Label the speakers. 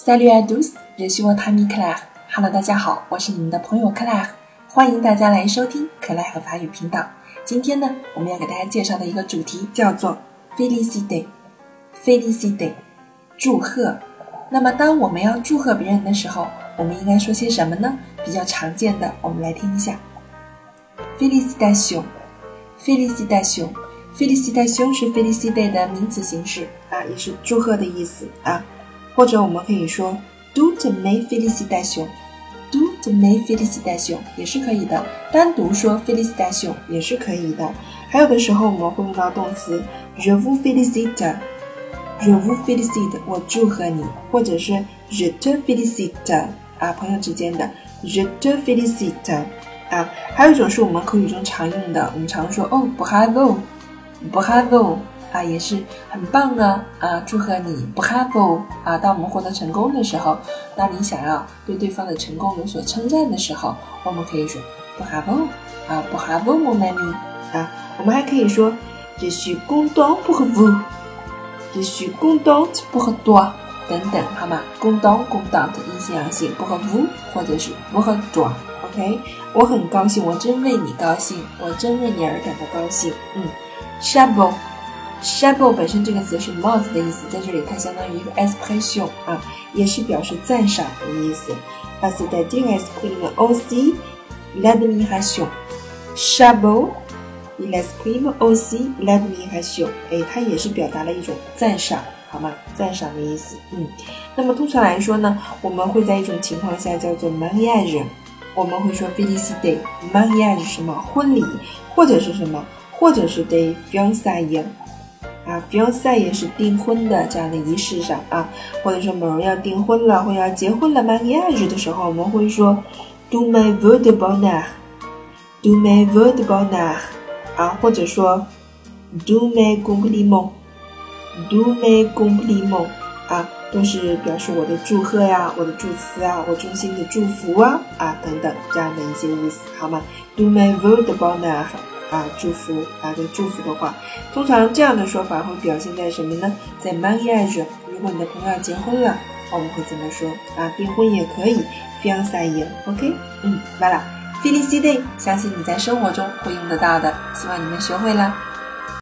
Speaker 1: Salut à tous, je suis votre ami Claire. Hello，大家好，我是你们的朋友 Claire，欢迎大家来收听可莱和法语频道。今天呢，我们要给大家介绍的一个主题叫做 Felicite，Felicite，祝贺。那么，当我们要祝贺别人的时候，我们应该说些什么呢？比较常见的，我们来听一下：Felicitation，Felicitation，Felicitation 是 Felicite 的名词形式啊，也是祝贺的意思啊。或者我们可以说 do to me félicitations”，“toute mes félicitations” 也是可以的。单独说 felicitation 也是可以的。还有的时候我们会用到动词 “je vous félicite”，“je vous félicite”，我祝贺你，或者是 “je te félicite”，啊，朋友之间的 “je te félicite”，啊，还有一种是我们口语中常用的，我们常说“哦，bravo，bravo”。啊，也是很棒呢！啊，祝贺你，bravo！啊，当我们获得成功的时候，当你想要对对方的成功有所称赞的时候，我们可以说 bravo！啊，bravo，mon ami！啊，我们还可以说 je suis content pour vous，je suis content pour toi，等等，好吗？content，content，阴性阳性，pour vous，或者是 pour toi，OK？我很高兴，我真为你高兴，我真为你而感到高兴。嗯，chapeau。Chapeau 本身这个词是帽子的意思，在这里它相当于一个 expression 啊，也是表示赞赏的意思。啊，c'est-à-dire exprime aussi l'admiration。chapeau il exprime aussi l'admiration。哎，它也是表达了一种赞赏，好吗？赞赏的意思。嗯，那么通常来说呢，我们会在一种情况下叫做 mariage，我们会说 félicité mariage 什么婚礼，或者是什么，或者是 de fiançailles。啊 f i a n c 也是订婚的这样的仪式上啊，或者说某人要订婚了或要结婚了 m a r i a g e 的时候，我们会说 do my vote bonheur，do my vote bonheur，啊，或者说 do my compliment，do my compliment，啊，都是表示我的祝贺呀，我的祝词啊，我衷心的祝福啊，啊等等这样的一些意思，好吗？do my vote bonheur。啊，祝福啊，的祝福的话，通常这样的说法会表现在什么呢？在 marriage，如果你的朋友要结婚了，我们会怎么说？啊，订婚也可以，fiancé，OK，嗯，完了，Felicity，相信你在生活中会用得到的，希望你们学会了。